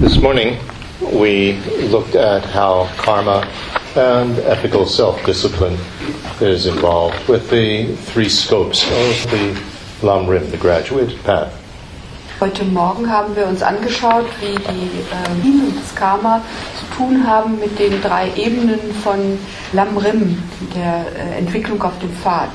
This morning we looked at how karma and ethical self discipline is involved with the three scopes of the Lamrim, the graduate path. Heute Morgen haben wir uns angeschaut, wie die äh, Liebe und das Karma zu tun haben mit den drei Ebenen von Lamrim, der äh, Entwicklung auf dem Pfad.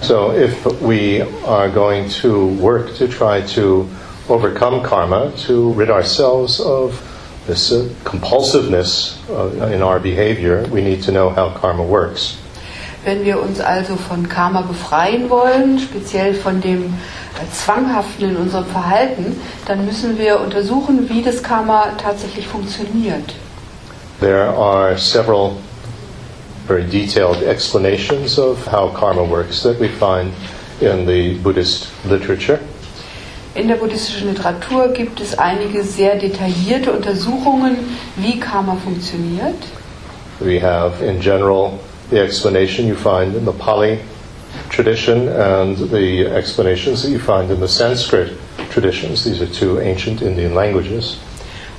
So, if we are going to work to try to overcome karma, to rid ourselves of this uh, compulsiveness uh, in our behavior, we need to know how karma works. Wenn wir uns also von Karma befreien wollen, speziell von dem äh, Zwanghaften in unserem Verhalten, dann müssen wir untersuchen, wie das Karma tatsächlich funktioniert. There are several very detailed explanations of how karma works that we find in the Buddhist literature. In der buddhistischen Literatur gibt es einige sehr detaillierte Untersuchungen, wie Karma funktioniert. We have, in general, the explanation you find in the Pali tradition and the explanations that you find in the Sanskrit traditions. These are two ancient Indian languages.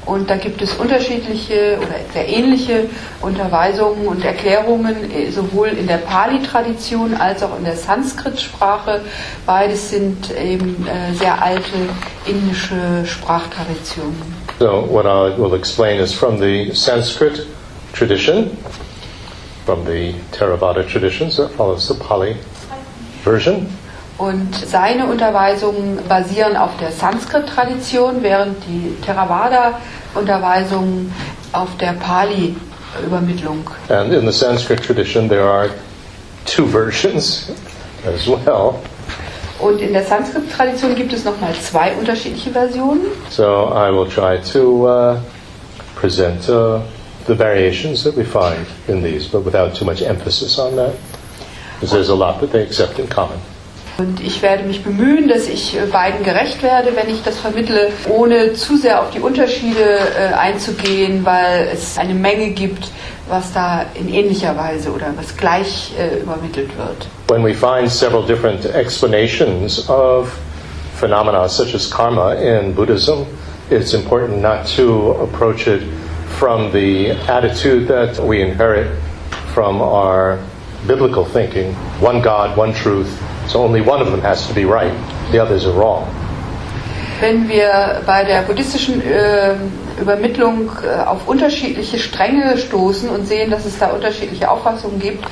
Und da gibt es unterschiedliche oder sehr ähnliche Unterweisungen und Erklärungen, eh, sowohl in der Pali-Tradition als auch in der Sanskrit-Sprache. Beides sind eben äh, sehr alte indische Sprachtraditionen. So, what I will explain is from the Sanskrit tradition, from the Theravada traditions that follows the Pali version. Und seine Unterweisungen basieren auf der Sanskrit-Tradition, während die Theravada-Unterweisungen auf der Pali-Übermittlung. And in the Sanskrit tradition, there are two versions as well. Und in der Sanskrit-Tradition gibt es nochmal zwei unterschiedliche Versionen. So, I will try to uh, present uh, the variations that we find in these, but without too much emphasis on that, because there's a lot that they accept in common. Und ich werde mich bemühen, dass ich äh, beiden gerecht werde, wenn ich das vermittle, ohne zu sehr auf die Unterschiede äh, einzugehen, weil es eine Menge gibt, was da in ähnlicher Weise oder was gleich äh, übermittelt wird. When we find several different explanations of phenomena such as karma in Buddhism, it's important not to approach it from the attitude that we inherit from our biblical thinking one God, one truth, so only one of them has to be right, the others are wrong. Wenn wir bei der buddhistischen äh, Übermittlung äh, auf unterschiedliche Stränge stoßen und sehen, dass es da unterschiedliche Auffassungen gibt,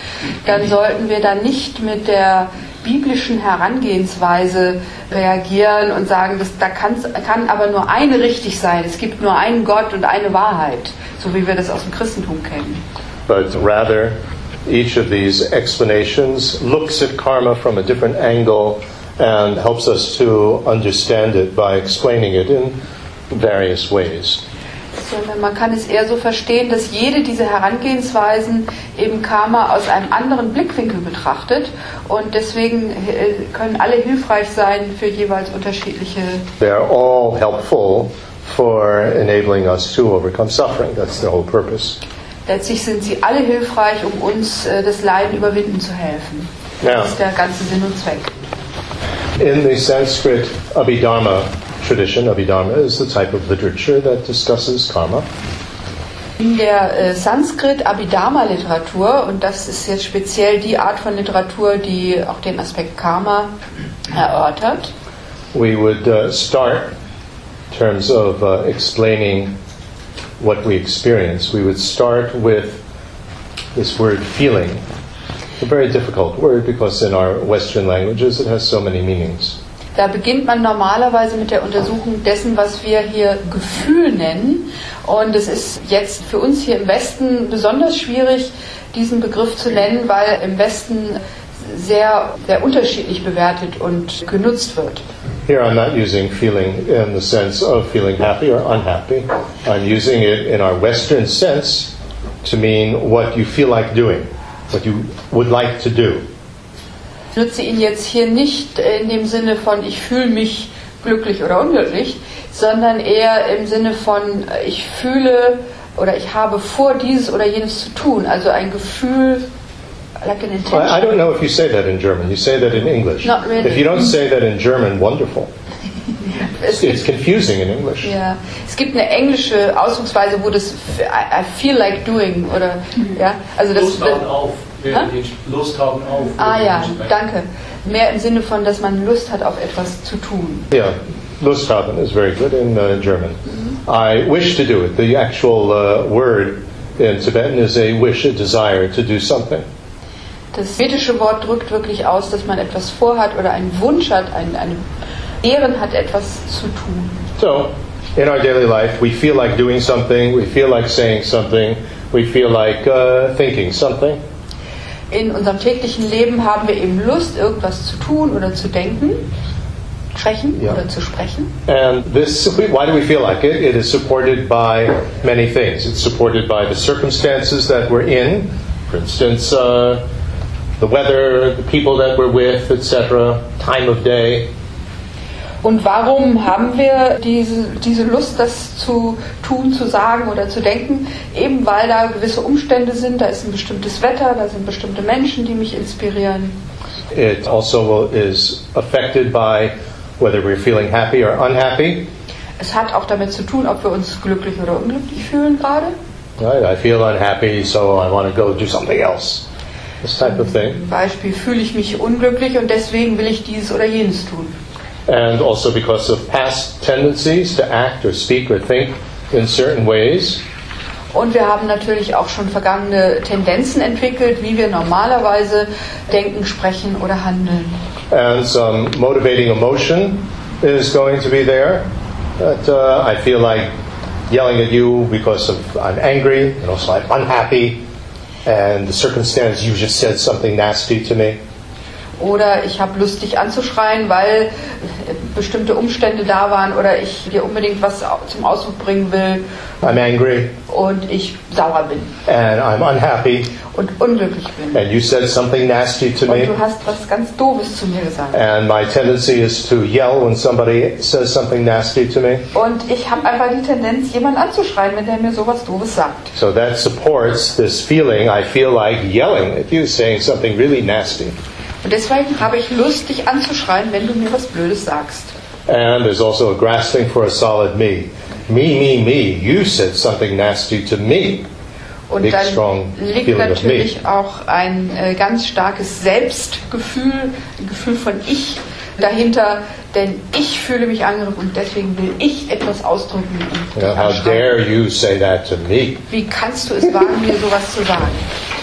dann sollten wir da nicht mit der biblischen Herangehensweise reagieren und sagen, dass, da kann aber nur eine richtig sein. Es gibt nur einen Gott und eine Wahrheit, so wie wir das aus dem Christentum kennen. But rather, each of these explanations looks at karma from a different angle and helps us to understand it by explaining it in various ways. Sondern man kann es eher so verstehen, dass jede dieser Herangehensweisen eben Karma aus einem anderen Blickwinkel betrachtet und deswegen äh, können alle hilfreich sein für jeweils unterschiedliche. They're all helpful for enabling us to overcome suffering. That's the whole purpose. Letztlich sind sie alle hilfreich, um uns äh, das Leiden überwinden zu helfen. Ja. Das ist der ganze Sinn und Zweck. In the Sanskrit Abhidharma tradition, Abhidharma is the type of literature that discusses karma. In der äh, Sanskrit-Abhidharma-Literatur, und das ist jetzt speziell die Art von Literatur, die auch den Aspekt Karma erörtert, We would uh, start in terms of uh, explaining what we experience. We would start with this word feeling. A very difficult word because in our Western languages it has so many meanings. Da beginnt man normalerweise mit der Untersuchung dessen, was wir hier Gefühl nennen. Und es ist jetzt für uns hier im Westen besonders schwierig, diesen Begriff zu nennen, weil im Westen sehr, sehr unterschiedlich bewertet und genutzt wird. Here I'm not using feeling in the sense of feeling happy or unhappy. I'm using it in our Western sense to mean what you feel like doing, what you would like to do. Ich nutze ihn jetzt hier nicht in dem Sinne von, ich fühle mich glücklich oder unglücklich, sondern eher im Sinne von, ich fühle oder ich habe vor, dieses oder jenes zu tun. Also ein Gefühl, like an intention. I, I don't know if you say that in German. You say that in English. Not really. If you don't say that in German, wonderful. Es It's confusing in English. ja, es gibt eine englische Ausdrucksweise, wo das I, I feel like doing oder ja, also das, Lust haben auf. Hä? Lust haben auf. Ah ja, danke. Mehr im Sinne von, dass man Lust hat, auf etwas zu tun. Yeah, Lust haben is very good in uh, German. I wish to do it. The actual uh, word in Tibetan is a wish, a desire to do something. Das vedische Wort drückt wirklich aus, dass man etwas vorhat oder einen Wunsch hat, ein, eine Ehren hat, etwas zu tun. So, in our daily life, we feel like doing something, we feel like saying something, we feel like uh, thinking something. In unserem täglichen Leben haben wir eben Lust, irgendwas zu tun oder zu denken, sprechen Ja. oder zu sprechen. And this, why do we feel like it? It is supported by many things. It's supported by the circumstances that we're in, for instance, uh, the weather, the people that we're with, etc., time of day. Und warum haben wir diese, diese Lust, das zu tun, zu sagen oder zu denken? Eben weil da gewisse Umstände sind, da ist ein bestimmtes Wetter, da sind bestimmte Menschen, die mich inspirieren. It also is affected by whether we're feeling happy or unhappy. Es hat auch damit zu tun, ob wir uns glücklich oder unglücklich fühlen gerade. Right? I feel unhappy, so I want to go do something else. This type of thing. Beispiel fühle ich mich unglücklich und deswegen will ich dies oder jenes tun. And also because of past tendencies to act or speak or think in certain ways. Und wir haben natürlich auch schon vergangene Tendenzen entwickelt, wie wir normalerweise denken, sprechen oder handeln. And some motivating emotion is going to be there. That uh, I feel like yelling at you because of I'm angry, and also I'm unhappy, and the circumstance you just said something nasty to me. Oder ich habe Lust, dich anzuschreien, weil bestimmte Umstände da waren oder ich dir unbedingt was zum Ausdruck bringen will I'm angry und ich sauer bin and I'm unhappy, und unglücklich bin. and you said something nasty to Und me. du hast was ganz Doofes zu mir gesagt. And my tendency is to yell when somebody says something nasty to me. Und ich habe einfach die Tendenz, jemanden anzuschreien, wenn der mir sowas Doofes sagt. So that supports this feeling I feel like yelling at you, saying something really nasty. Und deswegen habe ich Lust, dich anzuschreien, wenn du mir was Blödes sagst. And there's also a grasping for a solid me. Me, me, me. You said something nasty to me. Und Big, dann liegt natürlich auch ein äh, ganz starkes Selbstgefühl, ein Gefühl von Ich dahinter, denn ich fühle mich angegriffen und deswegen will ich etwas ausdrücken. Und dich how dare you say that to me? Wie kannst du es wagen, mir sowas zu sagen?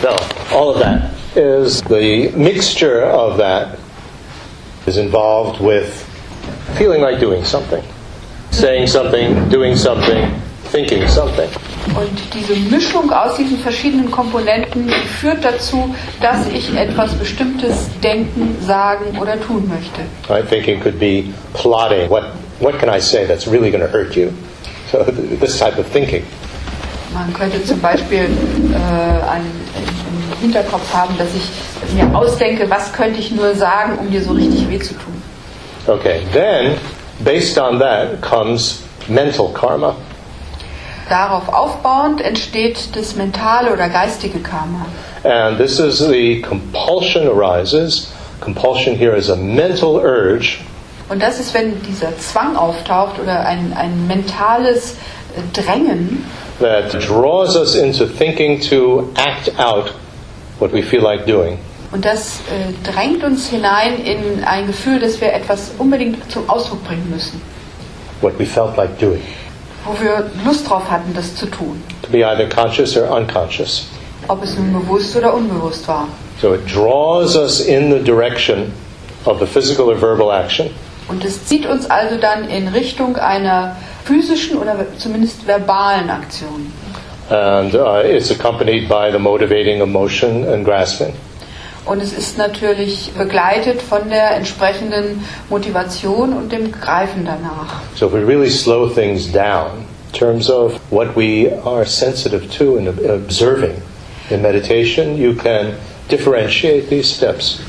No, all of that is the mixture of that is involved with feeling like doing something, saying something, doing something, thinking something. Und diese Mischung aus diesen verschiedenen Komponenten führt dazu, dass ich etwas Bestimmtes denken, sagen oder tun möchte. Right? Thinking could be plotting. What what can I say that's really going to hurt you? So this type of thinking. Man könnte zum Beispiel äh, im Hinterkopf haben, dass ich mir ausdenke, was könnte ich nur sagen, um dir so richtig weh zu tun. Okay. Then, based on that comes mental karma. Darauf aufbauend entsteht das mentale oder geistige Karma. And this is the compulsion arises. Compulsion here is a mental urge Und das ist, wenn dieser Zwang auftaucht oder ein, ein mentales äh, Drängen, that draws us into thinking to act out what we feel like doing. Und das äh, drängt uns hinein in ein Gefühl, dass wir etwas unbedingt zum Ausdruck bringen müssen, what we felt like doing, wo wir Lust drauf hatten, das zu tun, to be either conscious or unconscious. ob es nun bewusst oder unbewusst war. So it draws us in the direction of the physical or verbal action. Und es zieht uns also dann in Richtung einer physischen oder zumindest verbalen Aktion. And uh, it's accompanied by the motivating emotion and grasping. Und es ist natürlich begleitet von der entsprechenden Motivation und dem Greifen danach. So if we really slow things down in terms of what we are sensitive to and observing in meditation, you can differentiate these steps.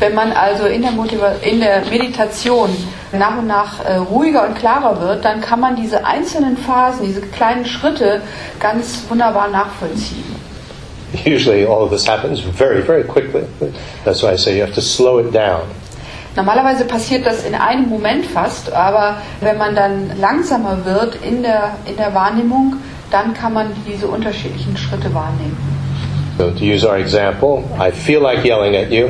Wenn man also in der, Motiva in der Meditation nach und nach äh, ruhiger und klarer wird, dann kann man diese einzelnen Phasen, diese kleinen Schritte ganz wunderbar nachvollziehen. Usually all of this happens very, very quickly. That's why I say you have to slow it down. Normalerweise passiert das in einem Moment fast, aber wenn man dann langsamer wird in der, in der Wahrnehmung, dann kann man diese unterschiedlichen Schritte wahrnehmen. So to use our example, I feel like yelling at you.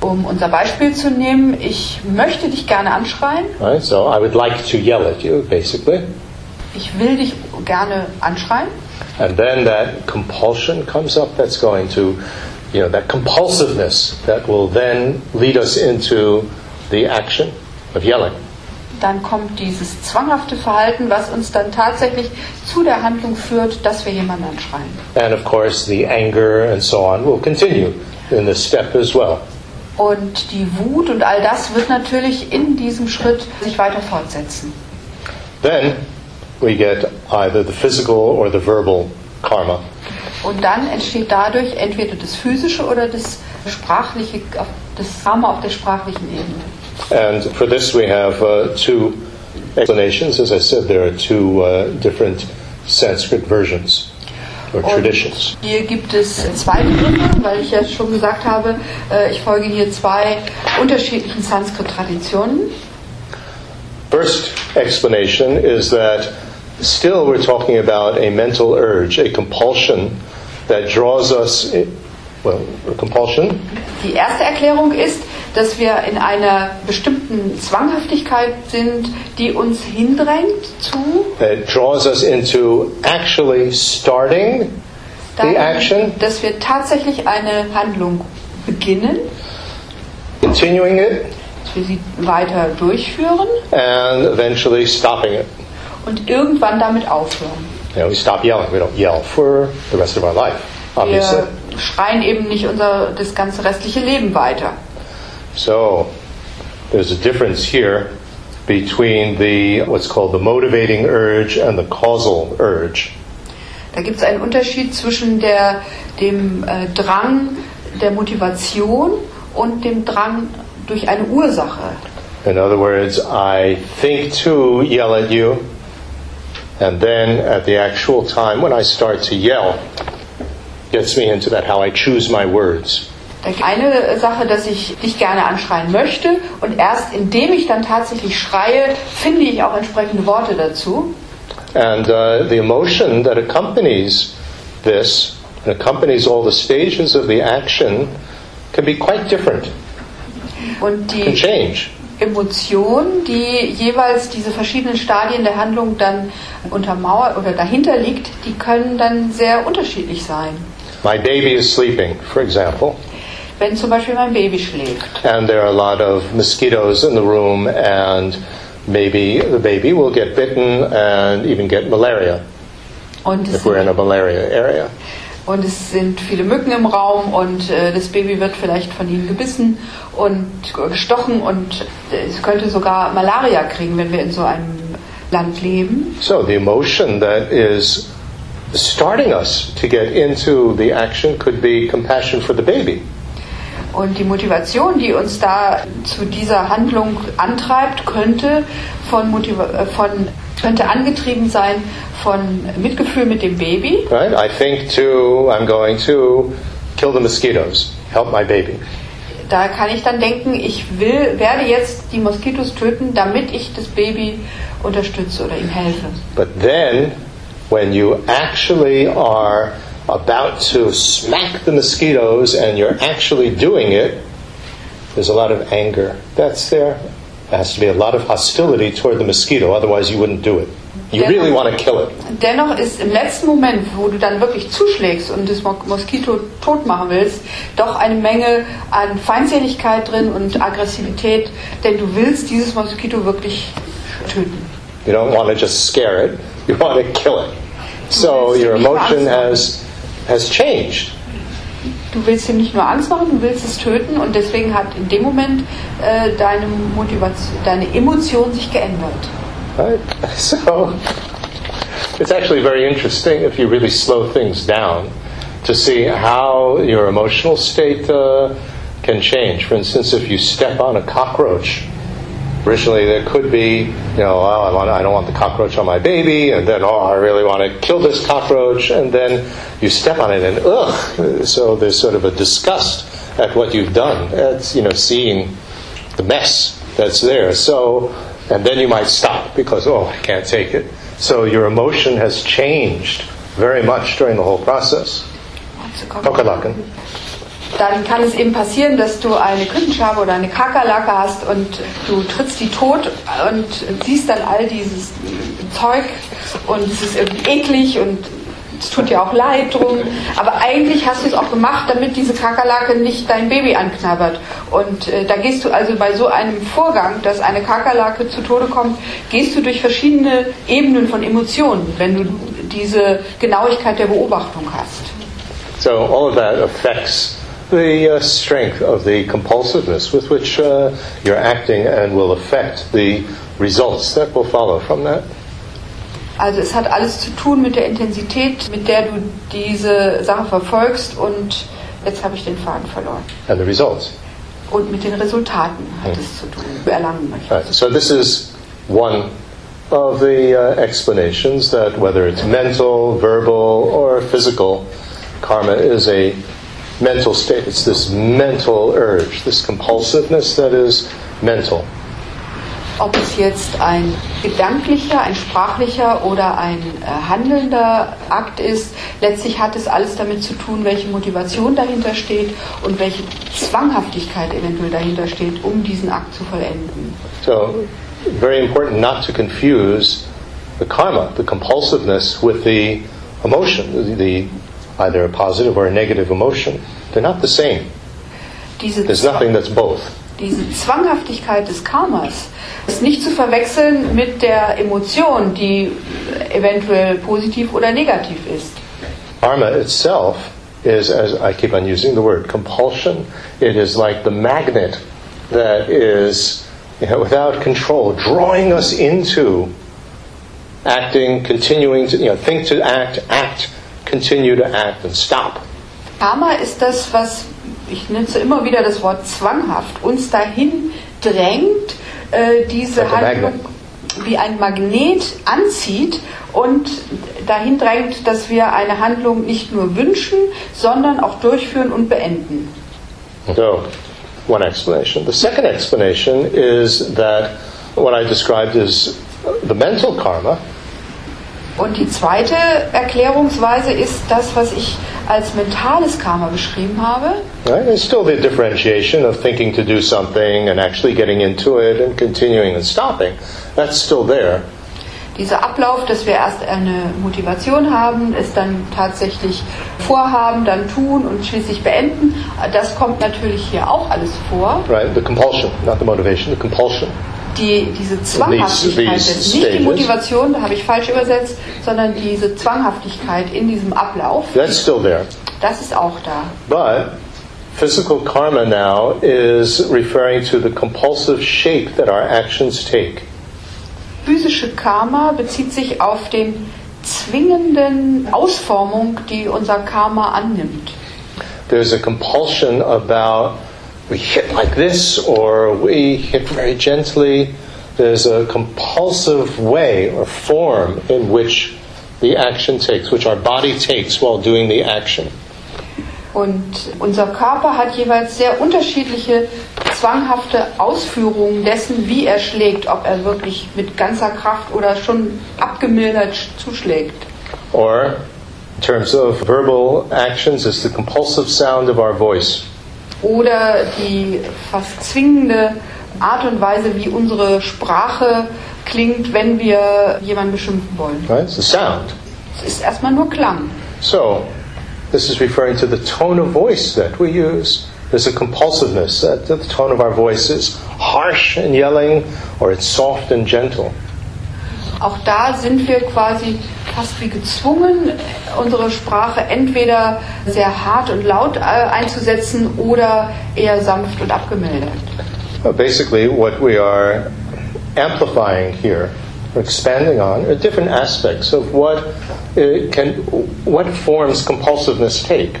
Um unser Beispiel zu nehmen, ich möchte dich gerne anschreien, Right? So I would like to yell at you, basically. ich will dich gerne anschreien. And then that compulsion comes up that's going to, you know, that compulsiveness that will then lead us into the action of yelling. Dann kommt dieses zwanghafte Verhalten, was uns dann tatsächlich zu der Handlung führt, dass wir jemanden anschreien. And of course, the anger and so on will continue in this step as well. Und die Wut und all das wird natürlich in diesem Schritt sich weiter fortsetzen. Then we get either the physical or the verbal karma. Und dann entsteht dadurch entweder das physische oder das sprachliche, das Karma auf der sprachlichen Ebene. And for this, we have uh, two explanations. As I said, there are two uh, different Sanskrit versions. Und hier gibt es zwei Begriffe, weil ich ja schon gesagt habe, äh, ich folge hier zwei unterschiedlichen Sanskrit-Traditionen. First explanation is that still we're talking about a mental urge, a compulsion that draws us, well, a compulsion Die erste Erklärung ist, dass wir in einer bestimmten Zwanghaftigkeit sind, die uns hindrängt zu that draws us into actually starting the action, dahin, dass wir tatsächlich eine Handlung beginnen, continuing it, dass wir sie weiter durchführen and eventually stopping it. und irgendwann damit aufhören. You know, we stop yelling. We don't yell for the rest of our life, obviously. Wir schreien eben nicht unser das ganze restliche Leben weiter. So there's a difference here between the what's called the motivating urge and the causal urge. Da gibt es einen Unterschied zwischen der, dem äh, Drang der Motivation und dem Drang durch eine Ursache. In other words, I think to yell at you, and then at the actual time when I start to yell, gets me into that how I choose my words. Eine Sache, dass ich dich gerne anschreien möchte und erst indem ich dann tatsächlich schreie, finde ich auch entsprechende Worte dazu. And uh, the emotion that accompanies this, and accompanies all the stages of the action, can be quite different, Und can die change. Emotion, die jeweils diese verschiedenen Stadien der Handlung dann untermauert oder dahinter liegt, die können dann sehr unterschiedlich sein. My baby is sleeping, for example, Wenn zum Beispiel mein Baby schläft and there are a lot of mosquitoes in the room, and maybe the baby will get bitten and even get malaria und if we're in a malaria area. und es sind viele Mücken im Raum und äh, das Baby wird vielleicht von ihnen gebissen und gestochen und äh, es könnte sogar Malaria kriegen, wenn wir in so einem Land leben. So the emotion that is starting us to get into the action could be compassion for the baby. Und die Motivation, die uns da zu dieser Handlung antreibt, könnte von, Motiva äh, von könnte angetrieben sein von Mitgefühl mit dem Baby. Right? I think to I'm going to kill the mosquitoes, help my baby. Da kann ich dann denken, ich will, werde jetzt die Moskitos töten, damit ich das Baby unterstütze oder ihm helfe. But then when you actually are about to smack the mosquitoes and you're actually doing it, there's a lot of anger that's there. There has to be a lot of hostility toward the mosquito, otherwise you wouldn't do it. You really want to kill it. Dennoch ist im letzten Moment, wo du dann wirklich zuschlägst und das Mo- Moskito tot machen willst, doch eine Menge an Feindseligkeit drin und Aggressivität, denn du willst dieses Moskito wirklich töten. You don't want to just scare it, you want to kill it. So your emotion has, has changed. Du willst ihm nicht nur Angst machen, du willst es töten und deswegen hat in dem Moment äh, deine Motivation, deine Emotion sich geändert. Right? So it's actually very interesting if you really slow things down to see how your emotional state uh, can change. For instance, if you step on a cockroach, originally there could be, you know, oh, I, want, I don't want the cockroach on my baby, and then, oh, I really want to kill this cockroach, and then you step on it and, ugh. So there's sort of a disgust at what you've done. It's, you know, seeing the mess that's there. So, and then you might stop because, oh, I can't take it. So your emotion has changed very much during the whole process. Kakerlaken. Dann kann es eben passieren, dass du eine Küchenschabe oder eine Kakerlake hast und du trittst die tot und siehst dann all dieses Zeug und es ist irgendwie eklig und es tut dir auch leid drum. Aber eigentlich hast du es auch gemacht, damit diese Kakerlake nicht dein Baby anknabbert. Und äh, da gehst du also bei so einem Vorgang, dass eine Kakerlake zu Tode kommt, gehst du durch verschiedene Ebenen von Emotionen, wenn du diese Genauigkeit der Beobachtung hast. So all of that affects the uh, strength of the compulsiveness with which uh, you're acting and will affect the results that will follow from that. Also es hat alles zu tun mit der Intensität, mit der du diese Sache verfolgst und jetzt habe ich den Faden verloren. And the results. Und mit den Resultaten hat es zu tun, du erlangen möchtest. Right. So this is one of the uh, explanations that whether it's mental, verbal, or physical, karma is a mental state. It's this mental urge, this compulsiveness that is mental. Ob es jetzt ein gedanklicher, ein sprachlicher oder ein äh, handelnder Akt ist, letztlich hat es alles damit zu tun, welche Motivation dahinter steht und welche Zwanghaftigkeit eventuell dahinter steht, um diesen Akt zu vollenden. So, very important not to confuse the karma, the compulsiveness, with the emotion, the, the either a positive or a negative emotion. They're not the same. Diese, There's nothing that's both. diese Zwanghaftigkeit des Karmas ist nicht zu verwechseln mit der Emotion, die eventuell positiv oder negativ ist. Karma itself is, as I keep on using the word compulsion, it is like the magnet that is, you know, without control, drawing us into acting, continuing to, you know, think to act, act, continue to act, and stop. Karma ist das, was, ich nutze immer wieder das Wort zwanghaft, uns dahin drängt, äh, diese Like a Handlung wie ein Magnet anzieht und dahin drängt, dass wir eine Handlung nicht nur wünschen, sondern auch durchführen und beenden. So, one explanation. The second explanation is that what I described as the mental karma Und die zweite Erklärungsweise ist das, was ich als mentales Karma beschrieben habe. Right? There's still the differentiation of thinking to do something and actually getting into it and continuing and stopping. That's still there. Dieser Ablauf, dass wir erst eine Motivation haben, es dann tatsächlich vorhaben, dann tun und schließlich beenden, das kommt natürlich hier auch alles vor. Right? The compulsion, not the motivation, the compulsion. Die, diese Zwanghaftigkeit, ist nicht die. Motivation, da habe ich falsch übersetzt, sondern diese Zwanghaftigkeit in diesem Ablauf, That's still there. das ist auch da. But physical karma now is referring to the compulsive shape that our actions take. Physische Karma bezieht sich auf den zwingenden Ausformung, die unser Karma annimmt. There's a compulsion about we hit like this or we hit very gently. There's a compulsive way or form in which the action takes, which our body takes while doing the action. Und unser Körper hat jeweils sehr unterschiedliche zwanghafte Ausführungen dessen, wie er schlägt, ob er wirklich mit ganzer Kraft oder schon abgemildert zuschlägt. Or, in terms of verbal actions, is the compulsive sound of our voice. Oder die fast zwingende Art und Weise, wie unsere Sprache klingt, wenn wir jemanden beschimpfen wollen. Right? It's the sound. Es ist erstmal nur Klang. So, this is referring to the tone of voice that we use. There's a compulsiveness that the tone of our voice is harsh and yelling, or it's soft and gentle. Auch da sind wir quasi fast wie gezwungen, unsere Sprache entweder sehr hart und laut äh, einzusetzen oder eher sanft und abgemildert. Uh, Basically, what we are amplifying here, or expanding on, are different aspects of what it can, what forms compulsiveness take.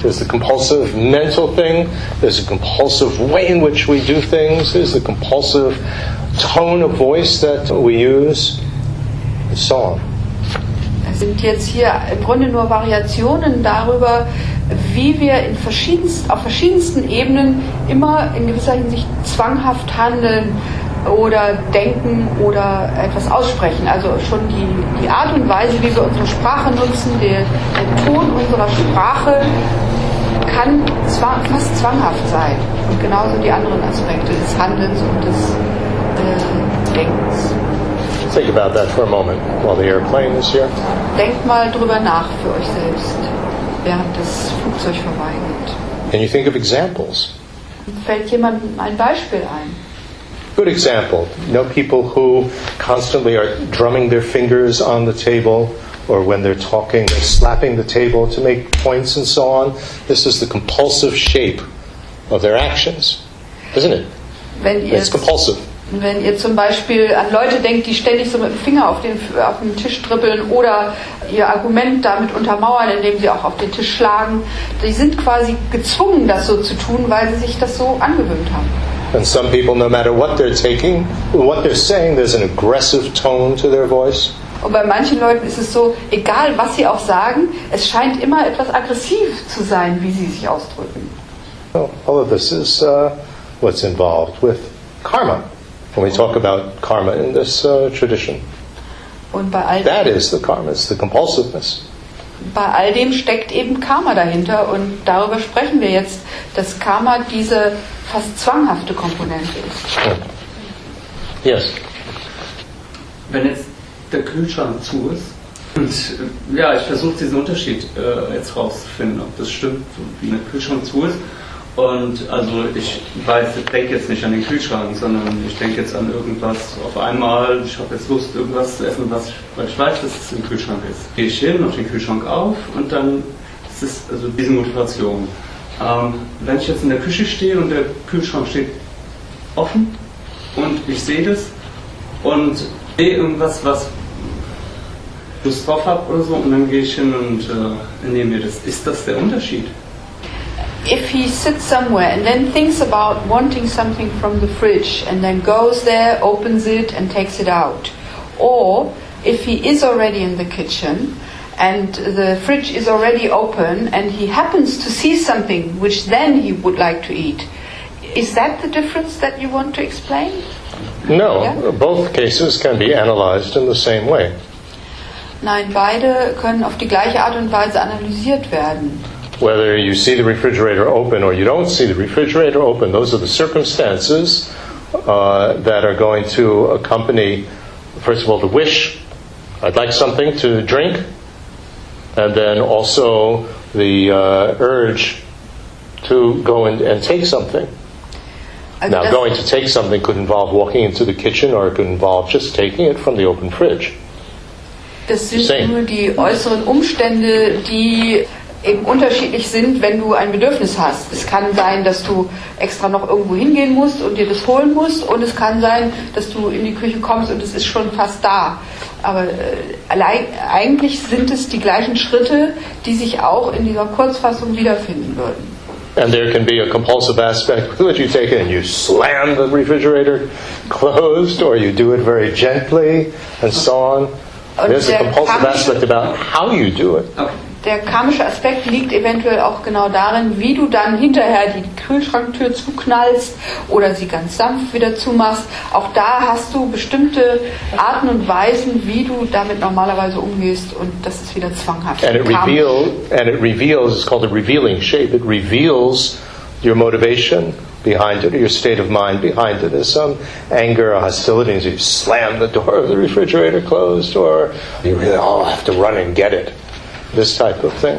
There's the compulsive mental thing. There's a compulsive way in which we do things. There's the compulsive tone of voice that we use, and so on. Sind jetzt hier im Grunde nur Variationen darüber, wie wir in verschiedenst, auf verschiedensten Ebenen immer in gewisser Hinsicht zwanghaft handeln oder denken oder etwas aussprechen. Also schon die, die Art und Weise, wie wir unsere Sprache nutzen, der, der Ton unserer Sprache kann zwang, fast zwanghaft sein. Und genauso die anderen Aspekte des Handelns und des äh, Denkens. Think about that for a moment while the airplane is here. Denkt mal drüber nach für euch selbst, während das Flugzeug vorbeigeht. Can you think of examples? Fällt jemandem ein Beispiel ein? Good example. You know people who constantly are drumming their fingers on the table or when they're talking, they're slapping the table to make points and so on. This is the compulsive shape of their actions, isn't it? Wenn It's compulsive. Wenn ihr zum Beispiel an Leute denkt, die ständig so mit dem Finger auf den, auf den Tisch trippeln oder ihr Argument damit untermauern, indem sie auch auf den Tisch schlagen, die sind quasi gezwungen, das so zu tun, weil sie sich das so angewöhnt haben. And some people, no matter what they're taking, what they're saying, there's an aggressive tone to their voice. Und bei manchen Leuten ist es so, egal was sie auch sagen, es scheint immer etwas aggressiv zu sein, wie sie sich ausdrücken. Well, all of this is uh, what's involved with karma when we talk about karma in this uh, tradition. Und bei all, That is the karma, it's the compulsiveness. bei all dem steckt eben Karma dahinter und darüber sprechen wir jetzt, dass Karma diese fast zwanghafte Komponente ist. Yes. wenn jetzt der Kühlschrank zu ist und äh, ja, ich versuche diesen Unterschied äh, jetzt rauszufinden, ob das stimmt, wie der Kühlschrank zu ist. Und also ich weiß, ich denke jetzt nicht an den Kühlschrank, sondern ich denke jetzt an irgendwas auf einmal, ich habe jetzt Lust, irgendwas zu essen, was, weil ich weiß, dass es im Kühlschrank ist. Gehe ich hin, mache den Kühlschrank auf und dann ist es also diese Motivation. Ähm, wenn ich jetzt in der Küche stehe und der Kühlschrank steht offen und ich sehe das und sehe irgendwas, was Lust drauf habe oder so und dann gehe ich hin und äh, nehme mir das. Ist das der Unterschied? If he sits somewhere and then thinks about wanting something from the fridge and then goes there, opens it and takes it out, or if he is already in the kitchen and the fridge is already open and he happens to see something which then he would like to eat, is that the difference that you want to explain? No, Yeah. both cases can be analyzed in the same way. Nein, beide können auf die gleiche Art und Weise analysiert werden. Whether you see the refrigerator open or you don't see the refrigerator open, those are the circumstances uh, that are going to accompany, first of all, the wish. I'd like something to drink, and then also the uh, urge to go and, and take something. Now, going to take something could involve walking into the kitchen or it could involve just taking it from the open fridge. Das sind nur die äußeren Umstände, die eben unterschiedlich sind, wenn du ein Bedürfnis hast. Es kann sein, dass du extra noch irgendwo hingehen musst und dir das holen musst und es kann sein, dass du in die Küche kommst und es ist schon fast da. Aber äh, allein, eigentlich sind es die gleichen Schritte, die sich auch in dieser Kurzfassung wiederfinden würden. And there can be a compulsive aspect with which you take it and you slam the refrigerator closed or you do it very gently and so on. Und There's a compulsive aspect about how you do it. Okay. Der karmische Aspekt liegt eventuell auch genau darin, wie du dann hinterher die Kühlschranktür zuknallst oder sie ganz sanft wieder zumachst. Auch da hast du bestimmte Arten und Weisen, wie du damit normalerweise umgehst und das ist wieder zwanghaft. And it reveal and it reveals it's called a revealing shape. It reveals your motivation behind it, or your state of mind behind it. There's some anger or hostility as you slam the door of the refrigerator closed or you really I have to run and get it. This type of thing.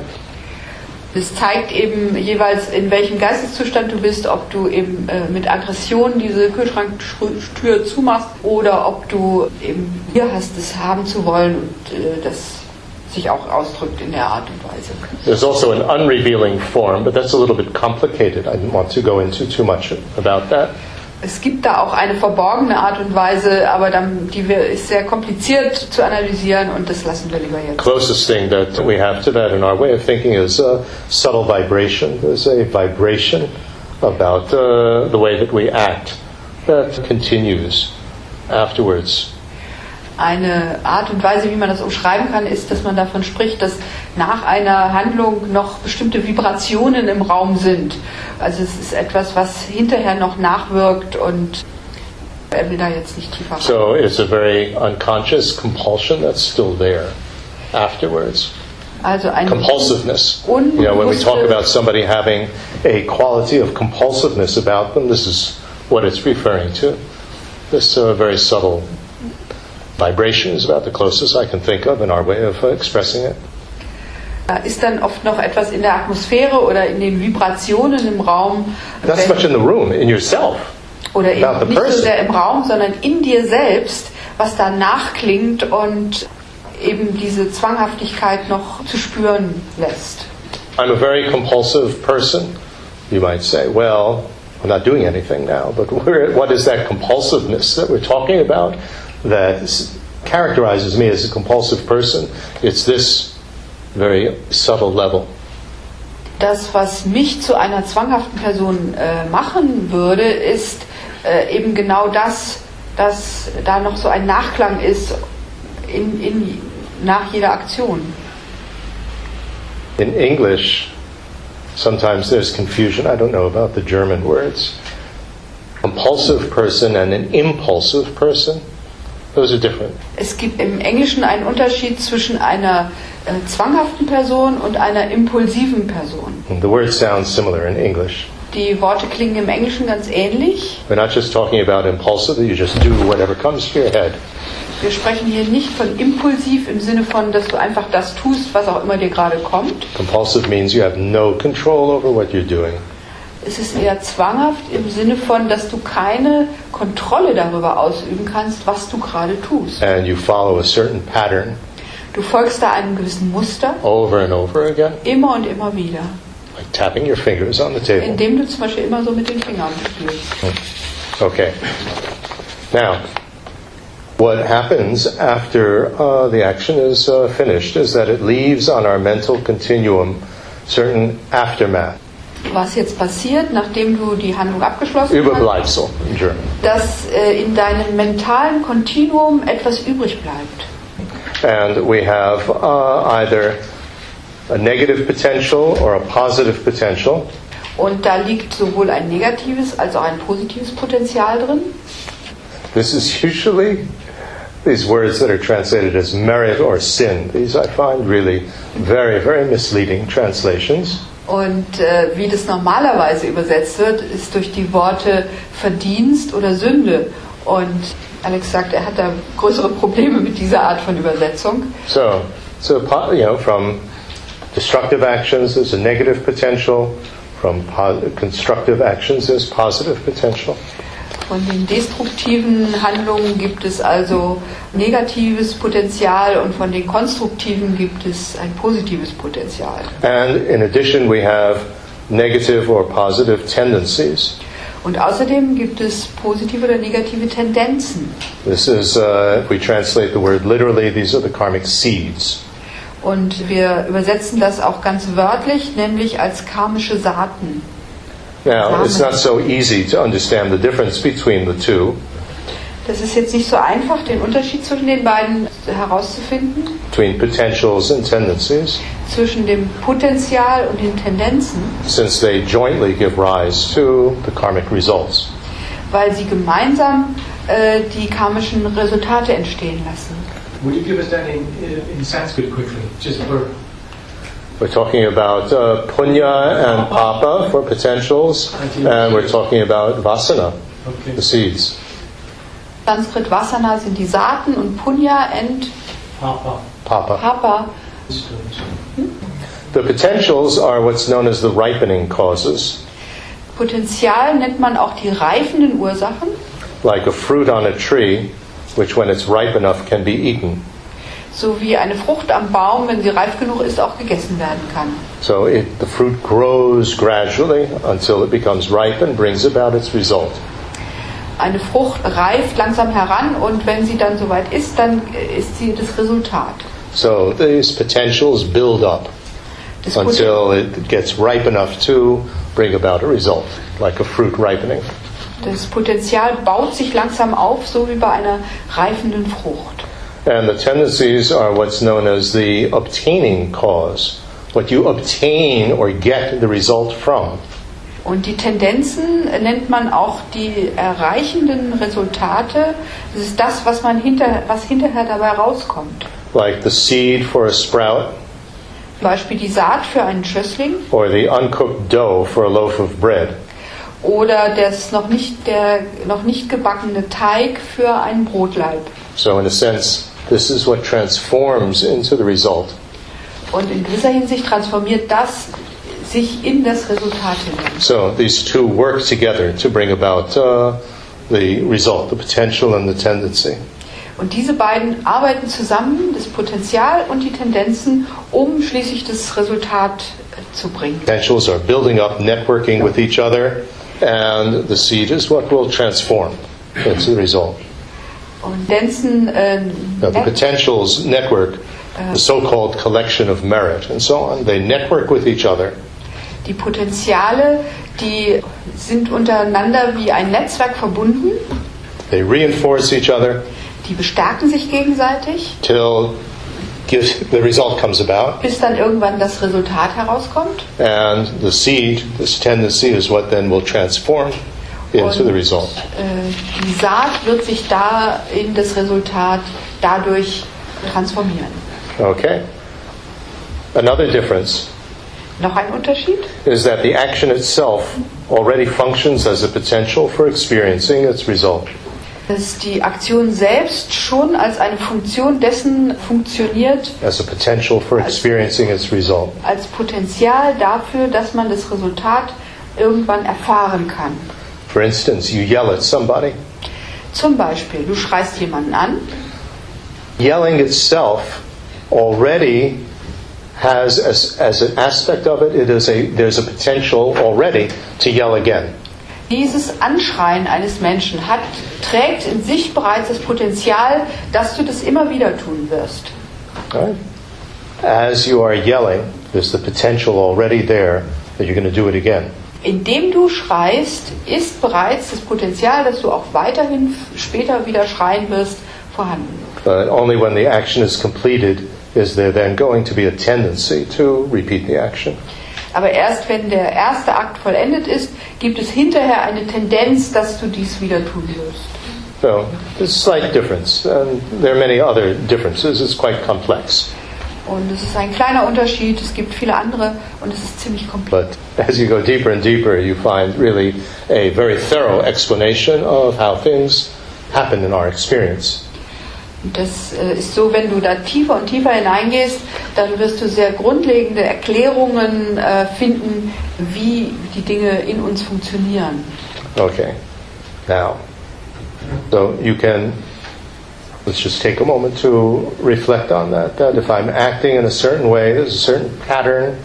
Das zeigt eben jeweils, in welchem Geisteszustand du bist, ob du eben äh, mit Aggression diese Kühlschranktür zumachst oder ob du eben hier hast, es haben zu wollen und äh, das sich auch ausdrückt in der Art und Weise. There's also an unrevealing form, but that's a little bit complicated. I didn't want to go into too much about that. Es gibt da auch eine verborgene Art und Weise, aber dann, die wir, ist sehr kompliziert zu analysieren und das lassen wir lieber jetzt. Closest thing that we have to that in our way of thinking is a subtle vibration. There's a vibration about uh, the way that we act that continues afterwards. Eine Art und Weise, wie man das umschreiben kann, ist, dass man davon spricht, dass nach einer Handlung noch bestimmte Vibrationen im Raum sind. Also es ist etwas, was hinterher noch nachwirkt und er will da jetzt nicht tiefer rein. So it's a very unconscious compulsion that's still there afterwards. Also ein Compulsiveness. You know, when we talk about somebody having a quality of compulsiveness about them, this is what it's referring to. This uh, very subtle vibration is about the closest I can think of in our way of uh, expressing it. Da ist dann oft noch etwas in der Atmosphäre oder in den Vibrationen im Raum. Not so much in the room, in yourself. oder eben nicht so sehr im Raum, sondern in dir selbst, was da nachklingt und eben diese Zwanghaftigkeit noch zu spüren lässt. I'm a very compulsive person. You might say, well, I'm not doing anything now, but what is that compulsiveness that we're talking about that characterizes me as a compulsive person? It's this very subtle level. Das, was mich zu einer zwanghaften Person äh, machen würde, ist äh, eben genau das, dass da noch so ein Nachklang ist in, in, nach jeder Aktion. In English, sometimes there's confusion. I don't know about the German words. Compulsive person and an impulsive person, those are different. Es gibt im Englischen einen Unterschied zwischen einer äh, zwanghaften Person und einer impulsiven Person. The words sound similar in English. Die Worte klingen im Englischen ganz ähnlich. We're not just talking about impulsive, you just do whatever comes to your head. Wir sprechen hier nicht von impulsiv im Sinne von, dass du einfach das tust, was auch immer dir gerade kommt. Compulsive means you have no control over what you're doing. Es ist eher zwanghaft im Sinne von, dass du keine Kontrolle darüber ausüben kannst, was du gerade tust. And you follow a certain pattern Du folgst da einem gewissen Muster over and over again, immer und immer wieder, like tapping your fingers on the table. indem du zum Beispiel immer so mit den Fingern spielst. Okay. Now, what happens after uh, the action is uh, finished is that it leaves on our mental continuum certain aftermath, Was jetzt passiert, nachdem du die Handlung abgeschlossen hast, Überbleibsel in German. dass äh, in deinem mentalen Kontinuum etwas übrig bleibt. And we have uh, either a negative potential or a positive potential. Und da liegt sowohl ein negatives als auch ein positives Potenzial drin. This is usually these words that are translated as merit or sin. These I find really very, very misleading translations. Und äh, wie das normalerweise übersetzt wird, ist durch die Worte Verdienst oder Sünde. Und Alex sagt, er hat da größere Probleme mit dieser Art von Übersetzung. So, so you know, from destructive actions, there's a negative potential. From constructive actions, there's positive potential. Von den destruktiven Handlungen gibt es also negatives Potenzial und von den konstruktiven gibt es ein positives Potenzial. And in addition, we have negative or positive tendencies. Und außerdem gibt es positive oder negative Tendenzen. This is, uh, if we translate the word literally, these are the karmic seeds. Und wir übersetzen das auch ganz wörtlich, nämlich als karmische Saaten. Now, it's not so easy to understand the difference between the two. Das ist jetzt nicht so einfach, den Unterschied zwischen den beiden herauszufinden, between potentials and tendencies, zwischen dem Potenzial und den Tendenzen, since they jointly give rise to the karmic results. weil sie gemeinsam äh, die karmischen Resultate entstehen lassen. Would you give us that in, in Sanskrit quickly? Just for We're talking about uh, punya and papa for potentials, and we're talking about vasana, okay. the seeds. Sanskrit Vasana sind die Saaten und Punya and Papa. Papa. Papa. The potentials are what's known as the ripening causes, Potenzial nennt man auch die reifenden Ursachen, like a fruit on a tree, which when it's ripe enough can be eaten. So wie eine Frucht am Baum, wenn sie reif genug ist, auch gegessen werden kann. So it, the fruit grows gradually until it becomes ripe and brings about its result. Eine Frucht reift langsam heran und wenn sie dann soweit ist, dann äh, ist sie das Resultat. So these potentials build up. Das, until it gets ripe enough to bring about a result, like a fruit ripening. das Potenzial baut sich langsam auf, so wie bei einer reifenden Frucht. And the tendencies are what's known as the obtaining cause, what you obtain or get the result from. Und die Tendenzen nennt man auch die erreichenden Resultate. Das ist das, was, man hinter, was hinterher dabei rauskommt. Like the seed for a sprout Zum Beispiel die Saat für einen Schössling or the uncooked dough for a loaf of bread. oder das noch nicht, der noch nicht gebackene Teig für einen Brotleib. So, in a sense, this is what transforms into the result. Und in gewisser Hinsicht transformiert das sich in das Resultat hinein. So, these two work together to bring about uh, the result, the potential and the tendency. Und diese beiden arbeiten zusammen, das Potenzial und die Tendenzen, um schließlich das Resultat äh, zu bringen. Potentials are building up, networking with each other, and the seed is what will transform into the result. Und Tendenzen, äh, Now, the potentials network, the so called collection of merit, and so on. They network with each other. die Potenziale, die sind untereinander wie ein Netzwerk verbunden, They reinforce each other die bestärken sich gegenseitig, till the result comes about. bis dann irgendwann das Resultat herauskommt. And the seed, this tendency, is what then will transform into the result. Äh, die Saat wird sich da in das Resultat dadurch transformieren. Okay? Another difference Noch ein Unterschied? is that the action itself already functions as a potential for experiencing its result. Dass die Aktion selbst schon als eine Funktion dessen funktioniert, As a potential for experiencing its result. als Potenzial dafür, dass man das Resultat irgendwann erfahren kann. For instance, you yell at somebody. Zum Beispiel, du schreist jemanden an, Yelling itself already has, as, as an aspect of it, it is a, there's a potential already to yell again. Dieses Anschreien eines Menschen hat, trägt in sich bereits das Potenzial, dass du das immer wieder tun wirst. Right? As you are yelling, there's the potential already there that you're going to do it again. Indem du schreist, ist bereits das Potenzial, dass du auch weiterhin später wieder schreien wirst, vorhanden. But only when the action is completed is there then going to be a tendency to repeat the action. Aber erst wenn der erste Akt vollendet ist, gibt es hinterher eine Tendenz, dass du dies wieder tun wirst. So, there's a slight difference. And there are many other differences. It's quite complex. Und es ist ein kleiner Unterschied, es gibt viele andere und es ist ziemlich komplex. But as you go deeper and deeper, you find really a very thorough explanation of how things happen in our experience. Das äh, ist so, wenn du da tiefer und tiefer hineingehst, dann wirst du sehr grundlegende Erklärungen äh, finden, wie die Dinge in uns funktionieren. Okay. Now, so you can, let's just take a moment to reflect on that. That if I'm acting in a certain way, there's a certain pattern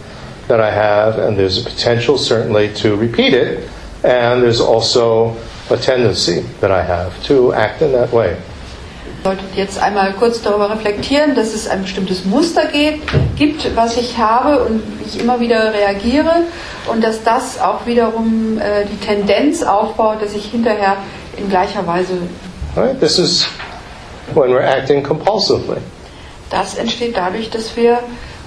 that I have, and there's a potential certainly to repeat it, and there's also a tendency that I have to act in that way. Solltet jetzt einmal kurz darüber reflektieren, dass es ein bestimmtes Muster geht, gibt, was ich habe und wie ich immer wieder reagiere und dass das auch wiederum äh, die Tendenz aufbaut, dass ich hinterher in gleicher Weise, Right? This is when we're acting compulsively. das entsteht dadurch, dass wir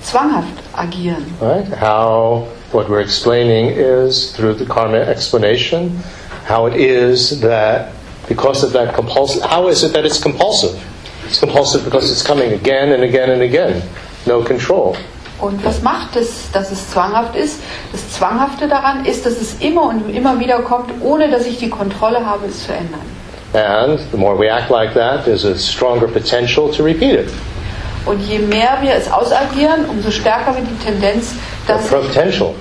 zwanghaft agieren. Right? How what we're explaining is through the karma explanation, how it is that because of that compulsive, how is it that it's compulsive? It's compulsive because it's coming again and again and again. No control. Und was macht es, dass es zwanghaft ist? Das Zwanghafte daran ist, dass es immer und immer wieder kommt, ohne dass ich die Kontrolle habe, es zu ändern. And the more we act like that, there's a stronger potential to repeat it. Und je mehr wir es ausagieren, umso stärker wird die Tendenz, dass A potential.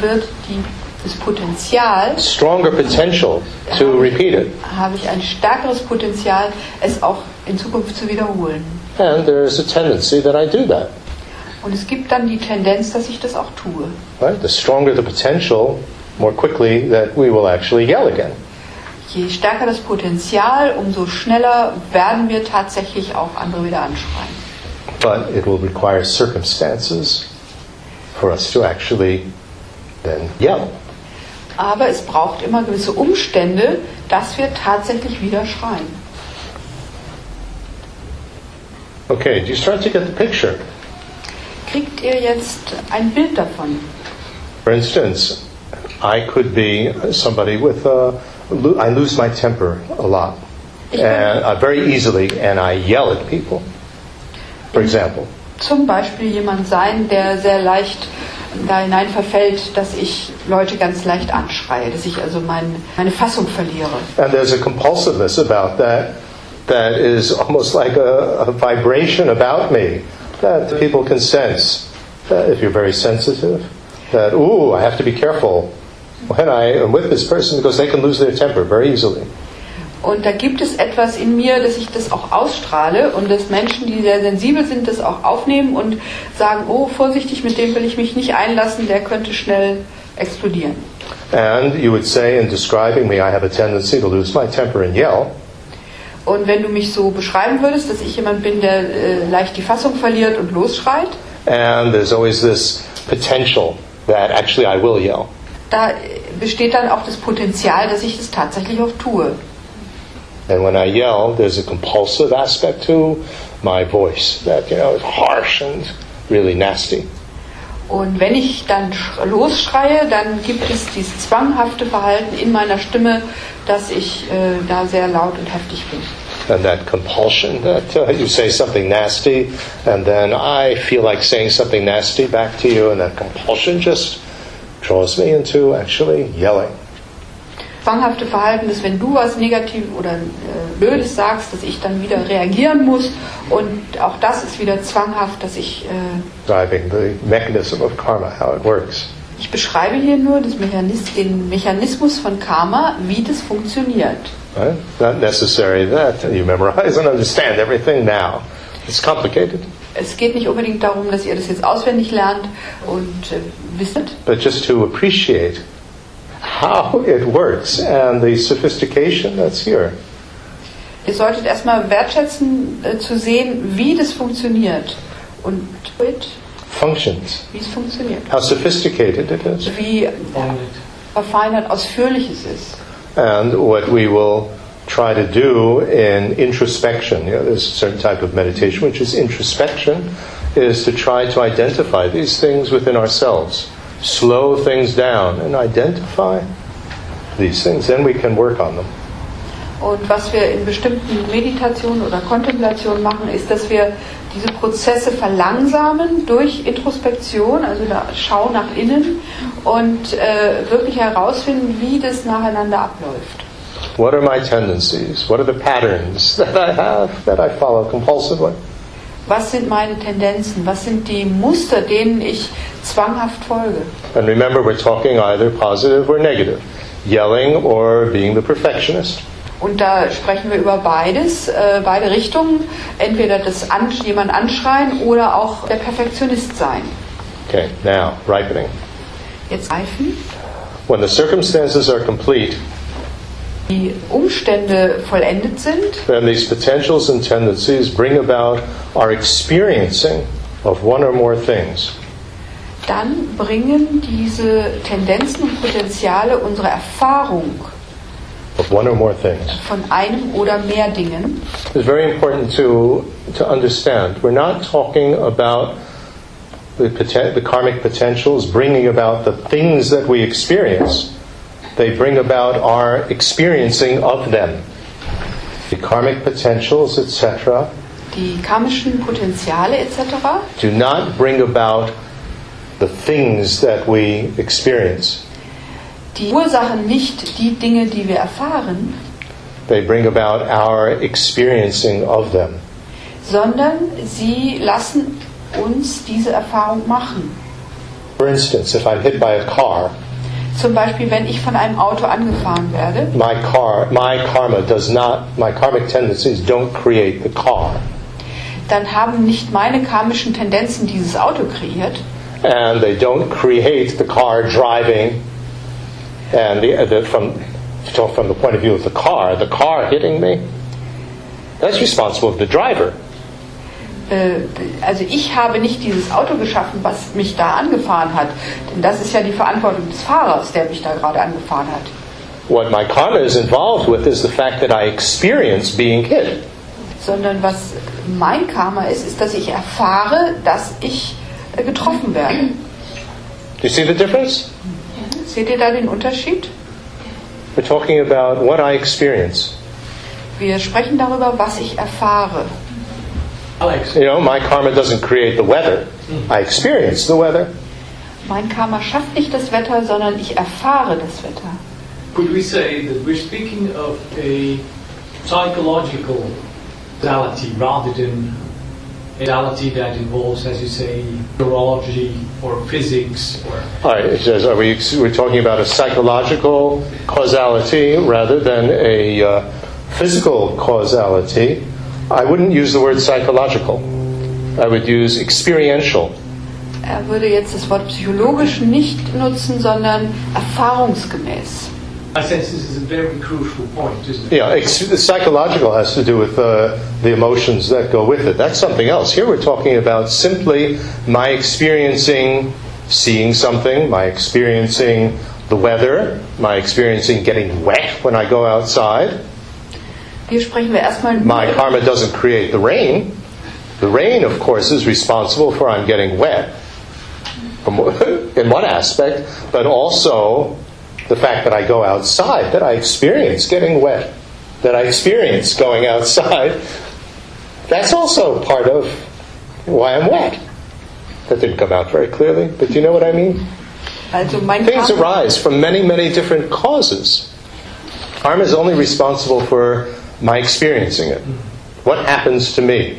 wird die, das Potenzial, Stronger potential to repeat it. habe ich ein stärkeres Potenzial, es auch in Zukunft zu wiederholen. And there is a tendency that I do that. Und es gibt dann die Tendenz, dass ich das auch tue. Right? The stronger the potential, more quickly that we will actually yell again. Je stärker das Potenzial, umso schneller werden wir tatsächlich auch andere wieder anschreien. but it will require circumstances for us to actually then yell. Aber es braucht immer gewisse Umstände, dass wir tatsächlich wieder schreien. Okay, do you start to get the picture? Kriegt ihr jetzt ein Bild davon? For instance, I could be somebody with a, lo- I lose my temper a lot, and uh, very easily, and I yell at people. For example, zum Beispiel jemand sein, der sehr leicht da hinein verfällt, dass ich Leute ganz leicht anschreie, dass ich also mein, meine Fassung verliere. and there's a compulsiveness about that that is almost like a, a vibration about me that people can sense. That if you're very sensitive, that ooh, I have to be careful when I am with this person because they can lose their temper very easily. Und da gibt es etwas in mir, dass ich das auch ausstrahle und dass Menschen, die sehr sensibel sind, das auch aufnehmen und sagen, oh, vorsichtig, mit dem will ich mich nicht einlassen, der könnte schnell explodieren. And you would say, in describing me, I have a tendency to lose my temper and yell. Und wenn du mich so beschreiben würdest, dass ich jemand bin, der äh, leicht die Fassung verliert und losschreit, And there's always this potential that actually I will yell. Da besteht dann auch das Potenzial, dass ich das tatsächlich auch tue. And when I yell, there's a compulsive aspect to my voice that, you know, is harsh and really nasty. Und wenn ich dann sch- losschreie, dann gibt es dieses zwanghafte Verhalten in meiner Stimme, dass ich äh, da sehr laut und heftig bin. And that compulsion that uh, you say something nasty, and then I feel like saying something nasty back to you, and that compulsion just draws me into actually yelling. Zwanghafte Verhalten ist, wenn du was Negatives oder äh, Blödes sagst, dass ich dann wieder reagieren muss. Und auch das ist wieder zwanghaft, dass ich, äh, Driving the mechanism of karma, how it works. ich beschreibe hier nur das Mechanis den Mechanismus von Karma, wie das funktioniert. Right? Not necessary that you memorize and understand everything now. It's complicated, Es geht nicht unbedingt darum, dass ihr das jetzt auswendig lernt und äh, wisst. but just to appreciate how it works and the sophistication that's here. Ihr solltet erstmal wertschätzen, äh, zu sehen, wie das funktioniert und mit, Functions, wie es funktioniert. how sophisticated it is. Wie it. verfeinert, ausführlich es ist. And what we will try to do in introspection, you know, there's a certain type of meditation which is introspection, is to try to identify these things within ourselves. Slow things down and identify these things, then we can work on them. Und was wir in bestimmten Meditationen oder Kontemplationen machen, ist, dass wir diese Prozesse verlangsamen durch Introspektion, also da Schau nach innen und äh, wirklich herausfinden, wie das nacheinander abläuft. What are my tendencies? What are the patterns that I have that I follow compulsively? Was sind meine Tendenzen? Was sind die Muster, denen ich zwanghaft folge? And remember, we're talking either positive or negative, yelling or being the perfectionist. Und da sprechen wir über beides, äh, beide Richtungen. Entweder das An jemand anschreien oder auch der Perfektionist sein. Okay, now, ripening. Jetzt reifen. When the circumstances are complete, Die Umstände vollendet sind, then these potentials and tendencies bring about our experiencing of one or more things. dann bringen diese Tendenzen und Potenziale unsere Erfahrung Of one or more things. von einem oder mehr Dingen. It's very important to, to understand. We're not talking about the, the karmic potentials bringing about the things that we experience. They bring about our experiencing of them. The karmic potentials, etc., Die karmischen Potenziale etc. do not bring about the things that we experience. Die ursachen nicht die Dinge, die wir erfahren, They bring about our experiencing of them. sondern sie lassen uns diese Erfahrung machen. For instance, if I'm hit by a car, Zum Beispiel, wenn ich von einem Auto angefahren werde, my car, my karma does not, my karmic tendencies don't create the car, dann haben nicht meine karmischen Tendenzen dieses Auto kreiert, and they don't create the car driving. And the, the, from from the point of view of the car, the car hitting me, that's responsible of the driver. Äh, also ich habe nicht dieses Auto geschaffen, was mich da angefahren hat. Denn das ist ja die Verantwortung des Fahrers, der mich da gerade angefahren hat. What my karma is involved with is the fact that I experience being hit. sondern was mein Karma ist, ist, dass ich erfahre, dass ich äh, getroffen werde. Do you see the difference? Seht ihr da den Unterschied? We're talking about what I experience. Wir sprechen darüber, was ich erfahre. Alex, You know, my karma doesn't create the weather. I experience the weather. Mein Karma schafft nicht das Wetter, sondern ich erfahre das Wetter. could we say that we're speaking of a psychological reality rather than a reality that involves, as you say, neurology or physics or All right, it says, are we we're talking about a psychological causality rather than a uh, physical causality? I wouldn't use the word psychological. I would use experiential. Er würde jetzt das Wort psychologisch nicht nutzen, sondern erfahrungsgemäß. I sense this is a very crucial point, isn't it? Yeah, ex- the psychological has to do with uh, the emotions that go with it. That's something else. Here we're talking about simply my experiencing seeing something, my experiencing the weather, my experiencing getting wet when I go outside. Hier sprechen wir erstmal My karma doesn't create the rain. The rain, of course, is responsible for I'm getting wet in one aspect, but also the fact that I go outside, that I experience getting wet, that I experience going outside. That's also part of why I'm wet. That didn't come out very clearly, but do you know what I mean? Also Things arise from many, many different causes. Karma is only responsible for my experiencing it. What happens to me?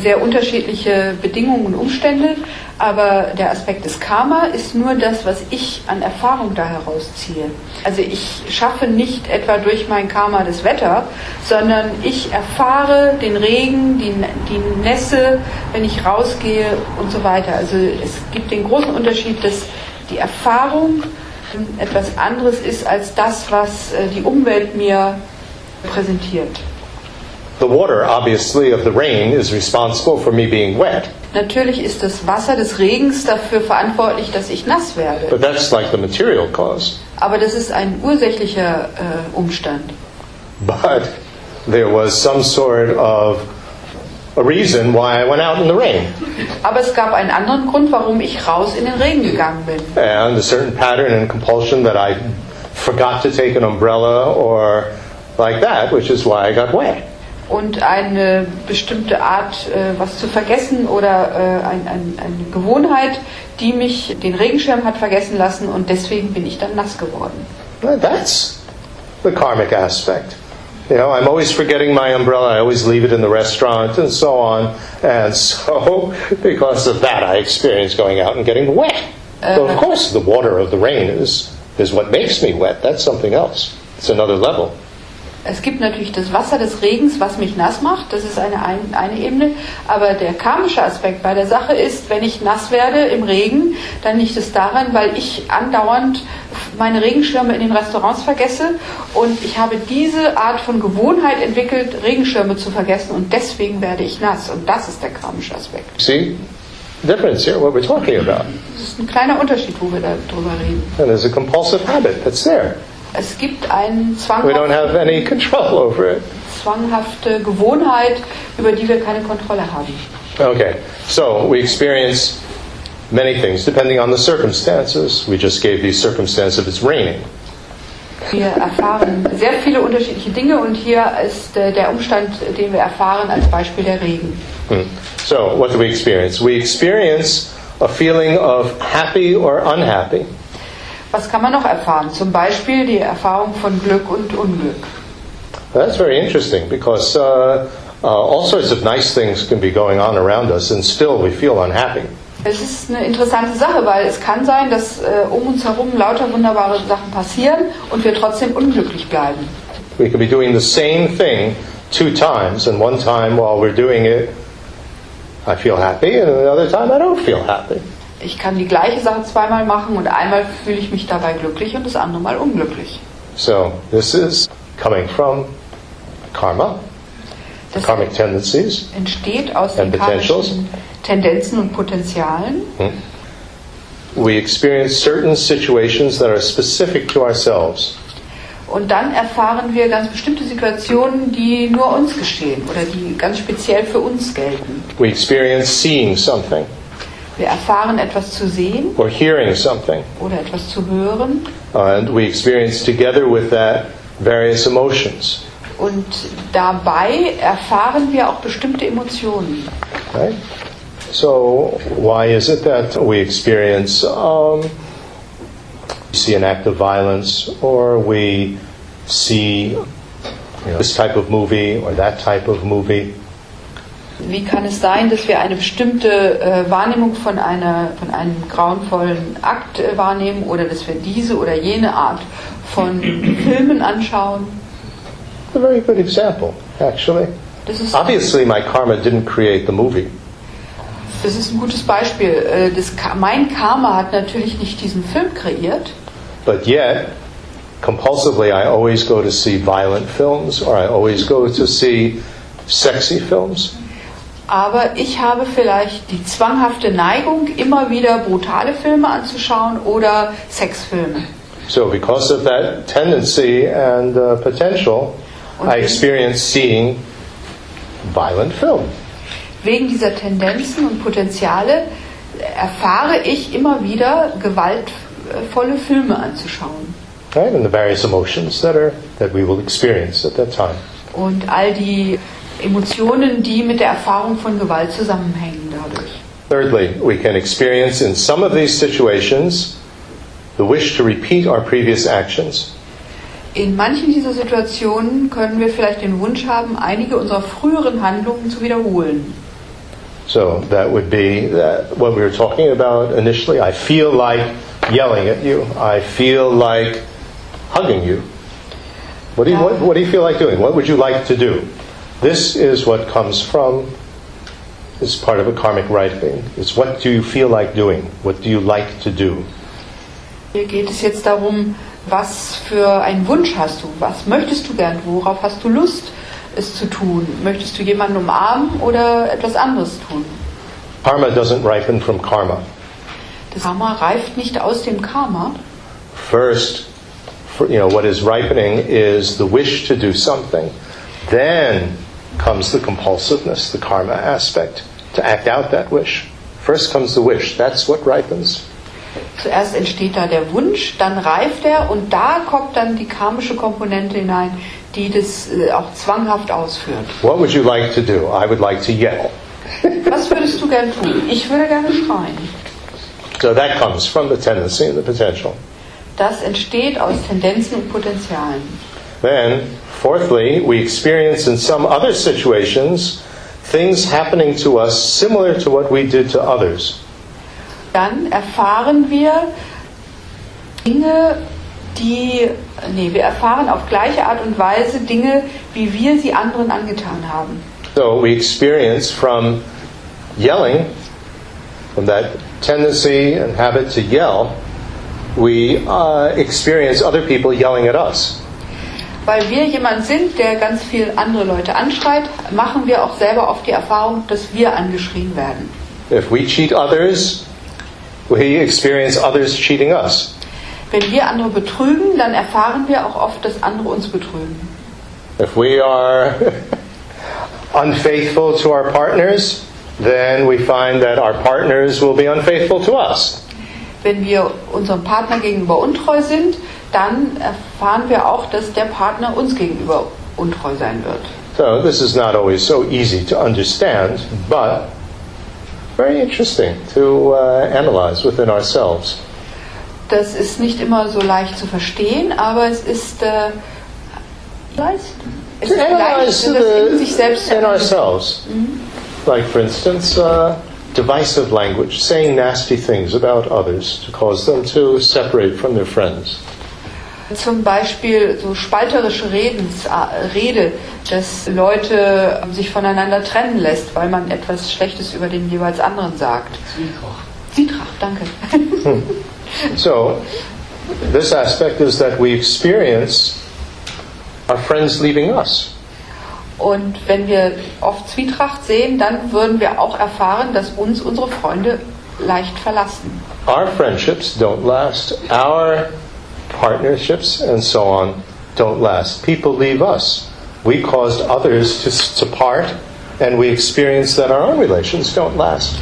sehr unterschiedliche Bedingungen und Umstände, aber der Aspekt des Karma ist nur das, was ich an Erfahrung da herausziehe. Also ich schaffe nicht etwa durch mein Karma das Wetter, sondern ich erfahre den Regen, die, die Nässe, wenn ich rausgehe und so weiter. Also es gibt den großen Unterschied, dass die Erfahrung etwas anderes ist als das, was äh, die Umwelt mir präsentiert. The water, obviously, of the rain is responsible for me being wet, Natürlich ist das Wasser des Regens dafür verantwortlich, dass ich nass werde. but that's like the material cause. Aber das ist ein ursächlicher äh, Umstand. But there was some sort of a reason why I went out in the rain, Aber es gab einen anderen Grund, warum ich raus in den Regen gegangen bin. and a certain pattern and compulsion that I forgot to take an umbrella or like that, which is why I got wet. Und eine bestimmte Art, äh, was zu vergessen oder äh, ein, ein, eine Gewohnheit, die mich den Regenschirm hat vergessen lassen und deswegen bin ich dann nass geworden. Well, That's the karmic aspect. You know, I'm always forgetting my umbrella. I always leave it in the restaurant and so on. And so, because of that, I experience going out and getting wet. Though, of uh-huh. course, the water of the rain is, is what makes me wet. That's something else. It's another level. Es gibt natürlich das Wasser des Regens, was mich nass macht, das ist eine, ein, eine Ebene, aber der karmische Aspekt bei der Sache ist, wenn ich nass werde im Regen, dann liegt es daran, weil ich andauernd meine Regenschirme in den Restaurants vergesse und ich habe diese Art von Gewohnheit entwickelt, Regenschirme zu vergessen und deswegen werde ich nass und das ist der karmische Aspekt. See? Difference here, what we're talking about. Das ist ein kleiner Unterschied, wo wir darüber reden. And there's a compulsive habit that's there. Es gibt eine We don't have zwanghafte, zwanghafte Gewohnheit, über die wir keine Kontrolle haben. Okay, so we experience many things depending on the circumstances. We just gave these circumstances if it's raining. Wir erfahren sehr viele unterschiedliche Dinge und hier ist äh, der Umstand, den wir erfahren, als Beispiel der Regen. Hmm. So, what do we experience? We experience a feeling of happy or unhappy. Was kann man noch erfahren? Zum Beispiel die Erfahrung von Glück und Unglück. That's very interesting because uh, uh, all sorts of nice things can be going on around us and still we feel unhappy. Es ist eine interessante Sache, weil es kann sein, dass äh, um uns herum lauter wunderbare Sachen passieren und wir trotzdem unglücklich bleiben. We could be doing the same thing two times, and one time while we're doing it, I feel happy, and another time I don't feel happy. Ich kann die gleiche Sache zweimal machen und einmal fühle ich mich dabei glücklich und das andere Mal unglücklich. So, this is coming from karma, Das karmic tendencies. entsteht aus den And potentials. karmischen Tendenzen und Potenzialen. We experience certain situations that are specific to ourselves. Und dann erfahren wir ganz bestimmte Situationen, die nur uns geschehen oder die ganz speziell für uns gelten. We experience seeing something Wir erfahren etwas zu sehen or hearing something, oder etwas zu hören and we experience together with that various emotions. und dabei erfahren wir auch bestimmte Emotionen. Right? So, why is it that we experience, um, we see an act of violence, or we see you know, this type of movie or that type of movie? Wie kann es sein, dass wir eine bestimmte äh, Wahrnehmung von, einer, von einem grauenvollen Akt äh, wahrnehmen oder dass wir diese oder jene Art von Filmen anschauen? A very good example, actually. Das ist, Obviously, my karma didn't create the movie, das ist ein gutes Beispiel. Äh, das, mein Karma hat natürlich nicht diesen Film kreiert, but yet, compulsively, I always go to see violent films or I always go to see sexy films. Aber ich habe vielleicht die zwanghafte Neigung, immer wieder brutale Filme anzuschauen oder Sexfilme. So, because of that tendency and uh, potential, I experience seeing violent film. Wegen dieser Tendenzen und Potenziale erfahre ich immer wieder gewaltvolle Filme anzuschauen. Right? And the various emotions that are that we will experience at that time. Und all die Emotionen, die mit der Erfahrung von Gewalt zusammenhängen dadurch. Thirdly, we can experience in some of these situations the wish to repeat our previous actions. In manchen dieser Situationen können wir vielleicht den Wunsch haben, einige unserer früheren Handlungen zu wiederholen. So that would be that what we were talking about initially. I feel like yelling at you. I feel like hugging you. What do you, what, what do you feel like doing? What would you like to do? This is what comes from, it's part of a karmic writing. It's what do you feel like doing? What do you like to do? Hier geht es jetzt darum, was für einen Wunsch hast du? Was möchtest du gern? Worauf hast du Lust, es zu tun? Möchtest du jemanden umarmen oder etwas anderes tun? Karma doesn't ripen from karma. Das Karma reift nicht aus dem Karma. First, you know, what is ripening is the wish to do something. Then comes the compulsiveness, the karma aspect, to act out that wish. First comes the wish. That's what ripens. Zuerst entsteht da der Wunsch, dann reift er und da kommt dann die karmische Komponente hinein, die das äh, auch zwanghaft ausführt. What would you like to do? I would like to yell. Was würdest du gern tun? Ich würde gerne schreien. So that comes from the tendency and the potential. Das entsteht aus Tendenzen und Potenzialen. Then, fourthly, we experience in some other situations things happening to us similar to what we did to others. Dann erfahren wir Dinge, die, nee, wir erfahren auf gleiche Art und Weise Dinge, wie wir sie anderen angetan haben. So we experience from yelling, from that tendency and habit to yell, we uh, experience other people yelling at us. Weil wir jemand sind, der ganz viel andere Leute anschreit, machen wir auch selber oft die Erfahrung, dass wir angeschrien werden. If we cheat others, we experience others cheating us. Wenn wir andere betrügen, dann erfahren wir auch oft, dass andere uns betrügen. If we are unfaithful to our partners, then we find that our partners will be unfaithful to us. Wenn wir unserem Partner gegenüber untreu sind, dann erfahren wir auch, dass der Partner uns gegenüber untreu sein wird. So this is not always so easy to understand, but very interesting to uh, analyze within ourselves. Das ist nicht immer so leicht zu verstehen, aber es ist äh, leicht. Es To ist leicht, analyze das in sich selbst the, in ourselves. Like, for instance, uh, divisive language, saying nasty things about others to cause them to separate from their friends. Zum Beispiel so spalterische Redens, äh, Rede, dass Leute äh, sich voneinander trennen lässt, weil man etwas Schlechtes über den jeweils anderen sagt. Zwietracht, danke. So, this aspect is that we experience our friends leaving us. Und wenn wir oft Zwietracht sehen, dann würden wir auch erfahren, dass uns unsere Freunde leicht verlassen. Our friendships don't last. Our partnerships and so on don't last. People leave us. We caused others to, to part, and we experience that our own relations don't last.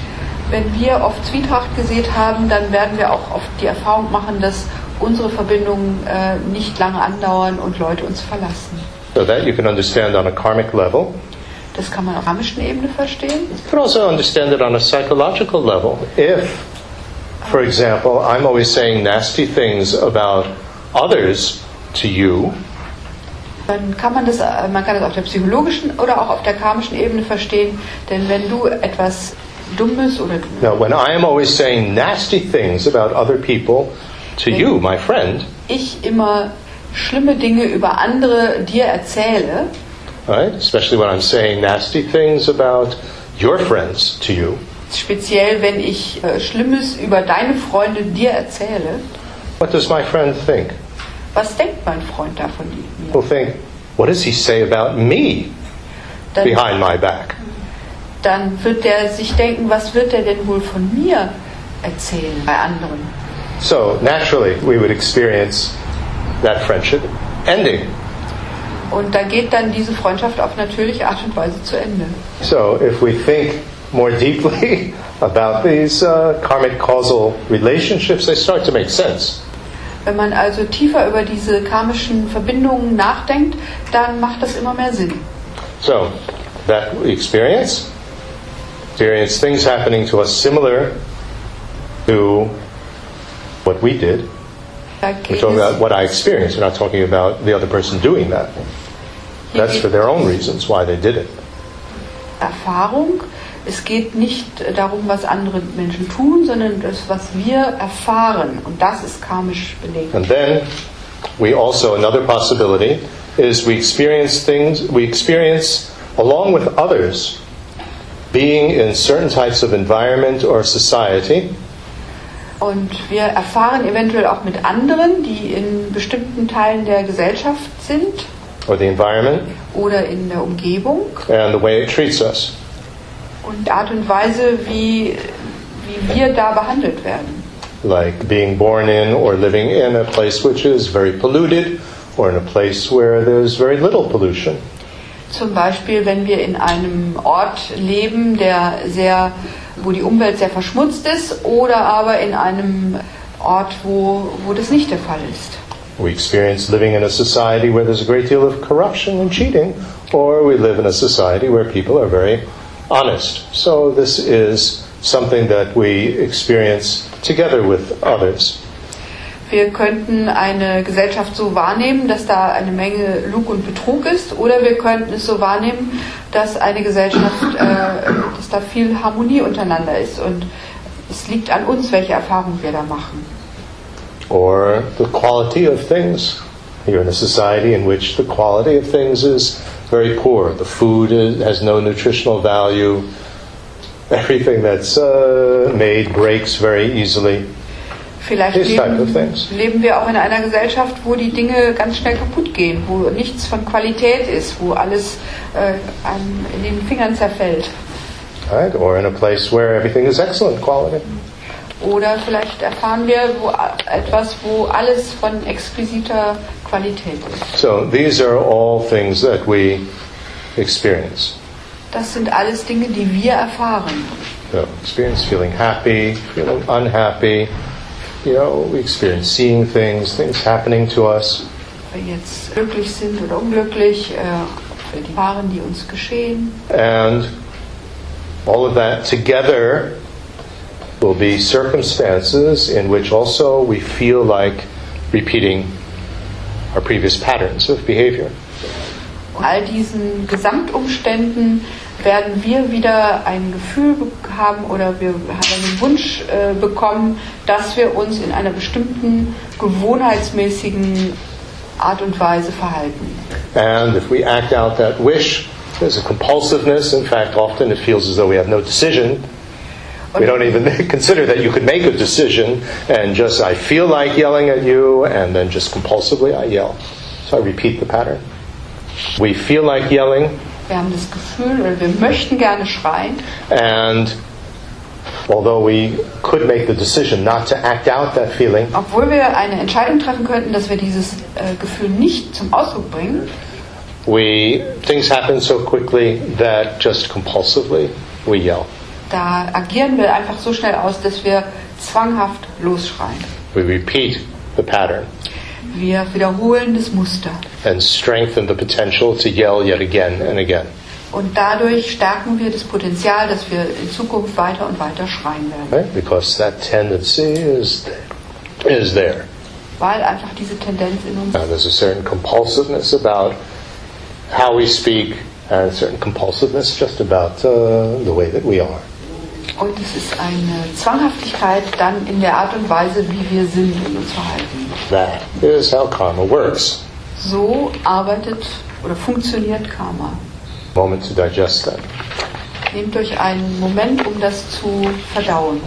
Wenn wir oft Zwietracht gesät haben, dann werden wir auch oft die Erfahrung machen, dass unsere Verbindungen äh, nicht lange andauern und Leute uns verlassen. So that you can understand on a karmic level. Das kann man auf karmischen Ebene verstehen. You can also understand it on a psychological level. If, for example, I'm always saying nasty things about others to you, Dann kann man das, man kann das auf der psychologischen oder auch auf der karmischen Ebene verstehen. Denn wenn du etwas Dummes oder now when I am always saying nasty things about other people to you, my friend, ich immer schlimme Dinge über andere dir erzähle, right? Especially when I'm saying nasty things about your friends to you, speziell wenn ich äh, Schlimmes über deine Freunde dir erzähle, what does my friend think? Was denkt mein Freund da von mir? He'll think, what does he say about me Dann, behind my back? dann wird er sich denken, was wird er denn wohl von mir erzählen bei anderen? So naturally, we would experience that friendship ending. Und da geht dann diese Freundschaft auf natürliche Art und Weise zu Ende. So if we think more deeply about these uh, karmic causal relationships, they start to make sense. Wenn man also tiefer über diese karmischen Verbindungen nachdenkt, dann macht das immer mehr Sinn. So that experience, experience things happening to us similar to what we did. We're talking about what I experienced. We're not talking about the other person doing that. That's for their own reasons why they did it. Erfahrung. Es geht nicht darum, was andere Menschen tun, sondern das, was wir erfahren. Und das ist karmisch belegt. And then we also another possibility is we experience things we experience along with others being in certain types of environment or society Und wir erfahren eventuell auch mit anderen, die in bestimmten Teilen der Gesellschaft sind or the environment oder in der Umgebung and the way it treats us. Und die Art und Weise, wie, wie wir da behandelt werden. Like being born in or living in a place which is very polluted or in a place where there's very little pollution. Zum Beispiel, wenn wir in einem Ort leben, der sehr, wo die Umwelt sehr verschmutzt ist, oder aber in einem Ort, wo, wo das nicht der Fall ist. We experience living in a society where there's a great deal of corruption and cheating, or we live in a society where people are very honest. So this is something that we experience together with others. Wir könnten eine Gesellschaft so wahrnehmen, dass da eine Menge Lug und Betrug ist, oder wir könnten es so wahrnehmen, dass eine Gesellschaft, äh, dass da viel Harmonie untereinander ist. Und es liegt an uns, welche Erfahrungen wir da machen. Or the quality of things. You're in a society in which the quality of things is very poor. The food is, has no nutritional value. Everything that's uh, made breaks very easily. Vielleicht These type of leben, things. leben wir auch in einer Gesellschaft, wo die Dinge ganz schnell kaputt gehen, wo nichts von Qualität ist, wo alles äh, einem in den Fingern zerfällt. Right? Or in a place where everything is excellent quality. Oder vielleicht erfahren wir wo, etwas, wo alles von exquisiter Qualität ist. So these are all things that we experience. Das sind alles Dinge, die wir erfahren. So experience feeling happy, feeling unhappy. You know, we experience seeing things, things happening to us. Ob wir jetzt glücklich sind oder unglücklich, äh, die Waren, die uns geschehen. And all of that together will be circumstances in which also we feel like repeating our previous patterns of behavior. All diesen Gesamtumständen werden wir wieder ein Gefühl be- haben oder wir haben einen Wunsch äh, bekommen, dass wir uns in einer bestimmten gewohnheitsmäßigen Art und Weise verhalten. And if we act out that wish, there's a compulsiveness. In fact, often it feels as though we have no decision. We don't even consider that you could make a decision and just, I feel like yelling at you, and then just compulsively I yell. So I repeat the pattern. We feel like yelling, Wir haben das Gefühl oder wir möchten gerne schreien and although we could make the decision not to act out that feeling, Obwohl wir eine Entscheidung treffen könnten, dass wir dieses äh, Gefühl nicht zum Ausdruck bringen, we things happen so quickly that just compulsively we yell. Da agieren wir einfach so schnell aus, dass wir zwanghaft losschreien. We repeat the pattern Wir wiederholen das Muster. and strengthen the potential to yell yet again and again. Und dadurch stärken wir das Potenzial, dass wir in Zukunft weiter und weiter schreien werden. Right? Because that tendency is is there. Weil einfach diese Tendenz in uns Now, there's a certain compulsiveness about how we speak, and a certain compulsiveness just about uh, the way that we are. Und es ist eine Zwanghaftigkeit dann in der Art und Weise, wie wir sind und uns verhalten. That is how karma works. So arbeitet oder funktioniert Karma. Moment to digest that. Nehmt euch einen Moment, um das zu verdauen.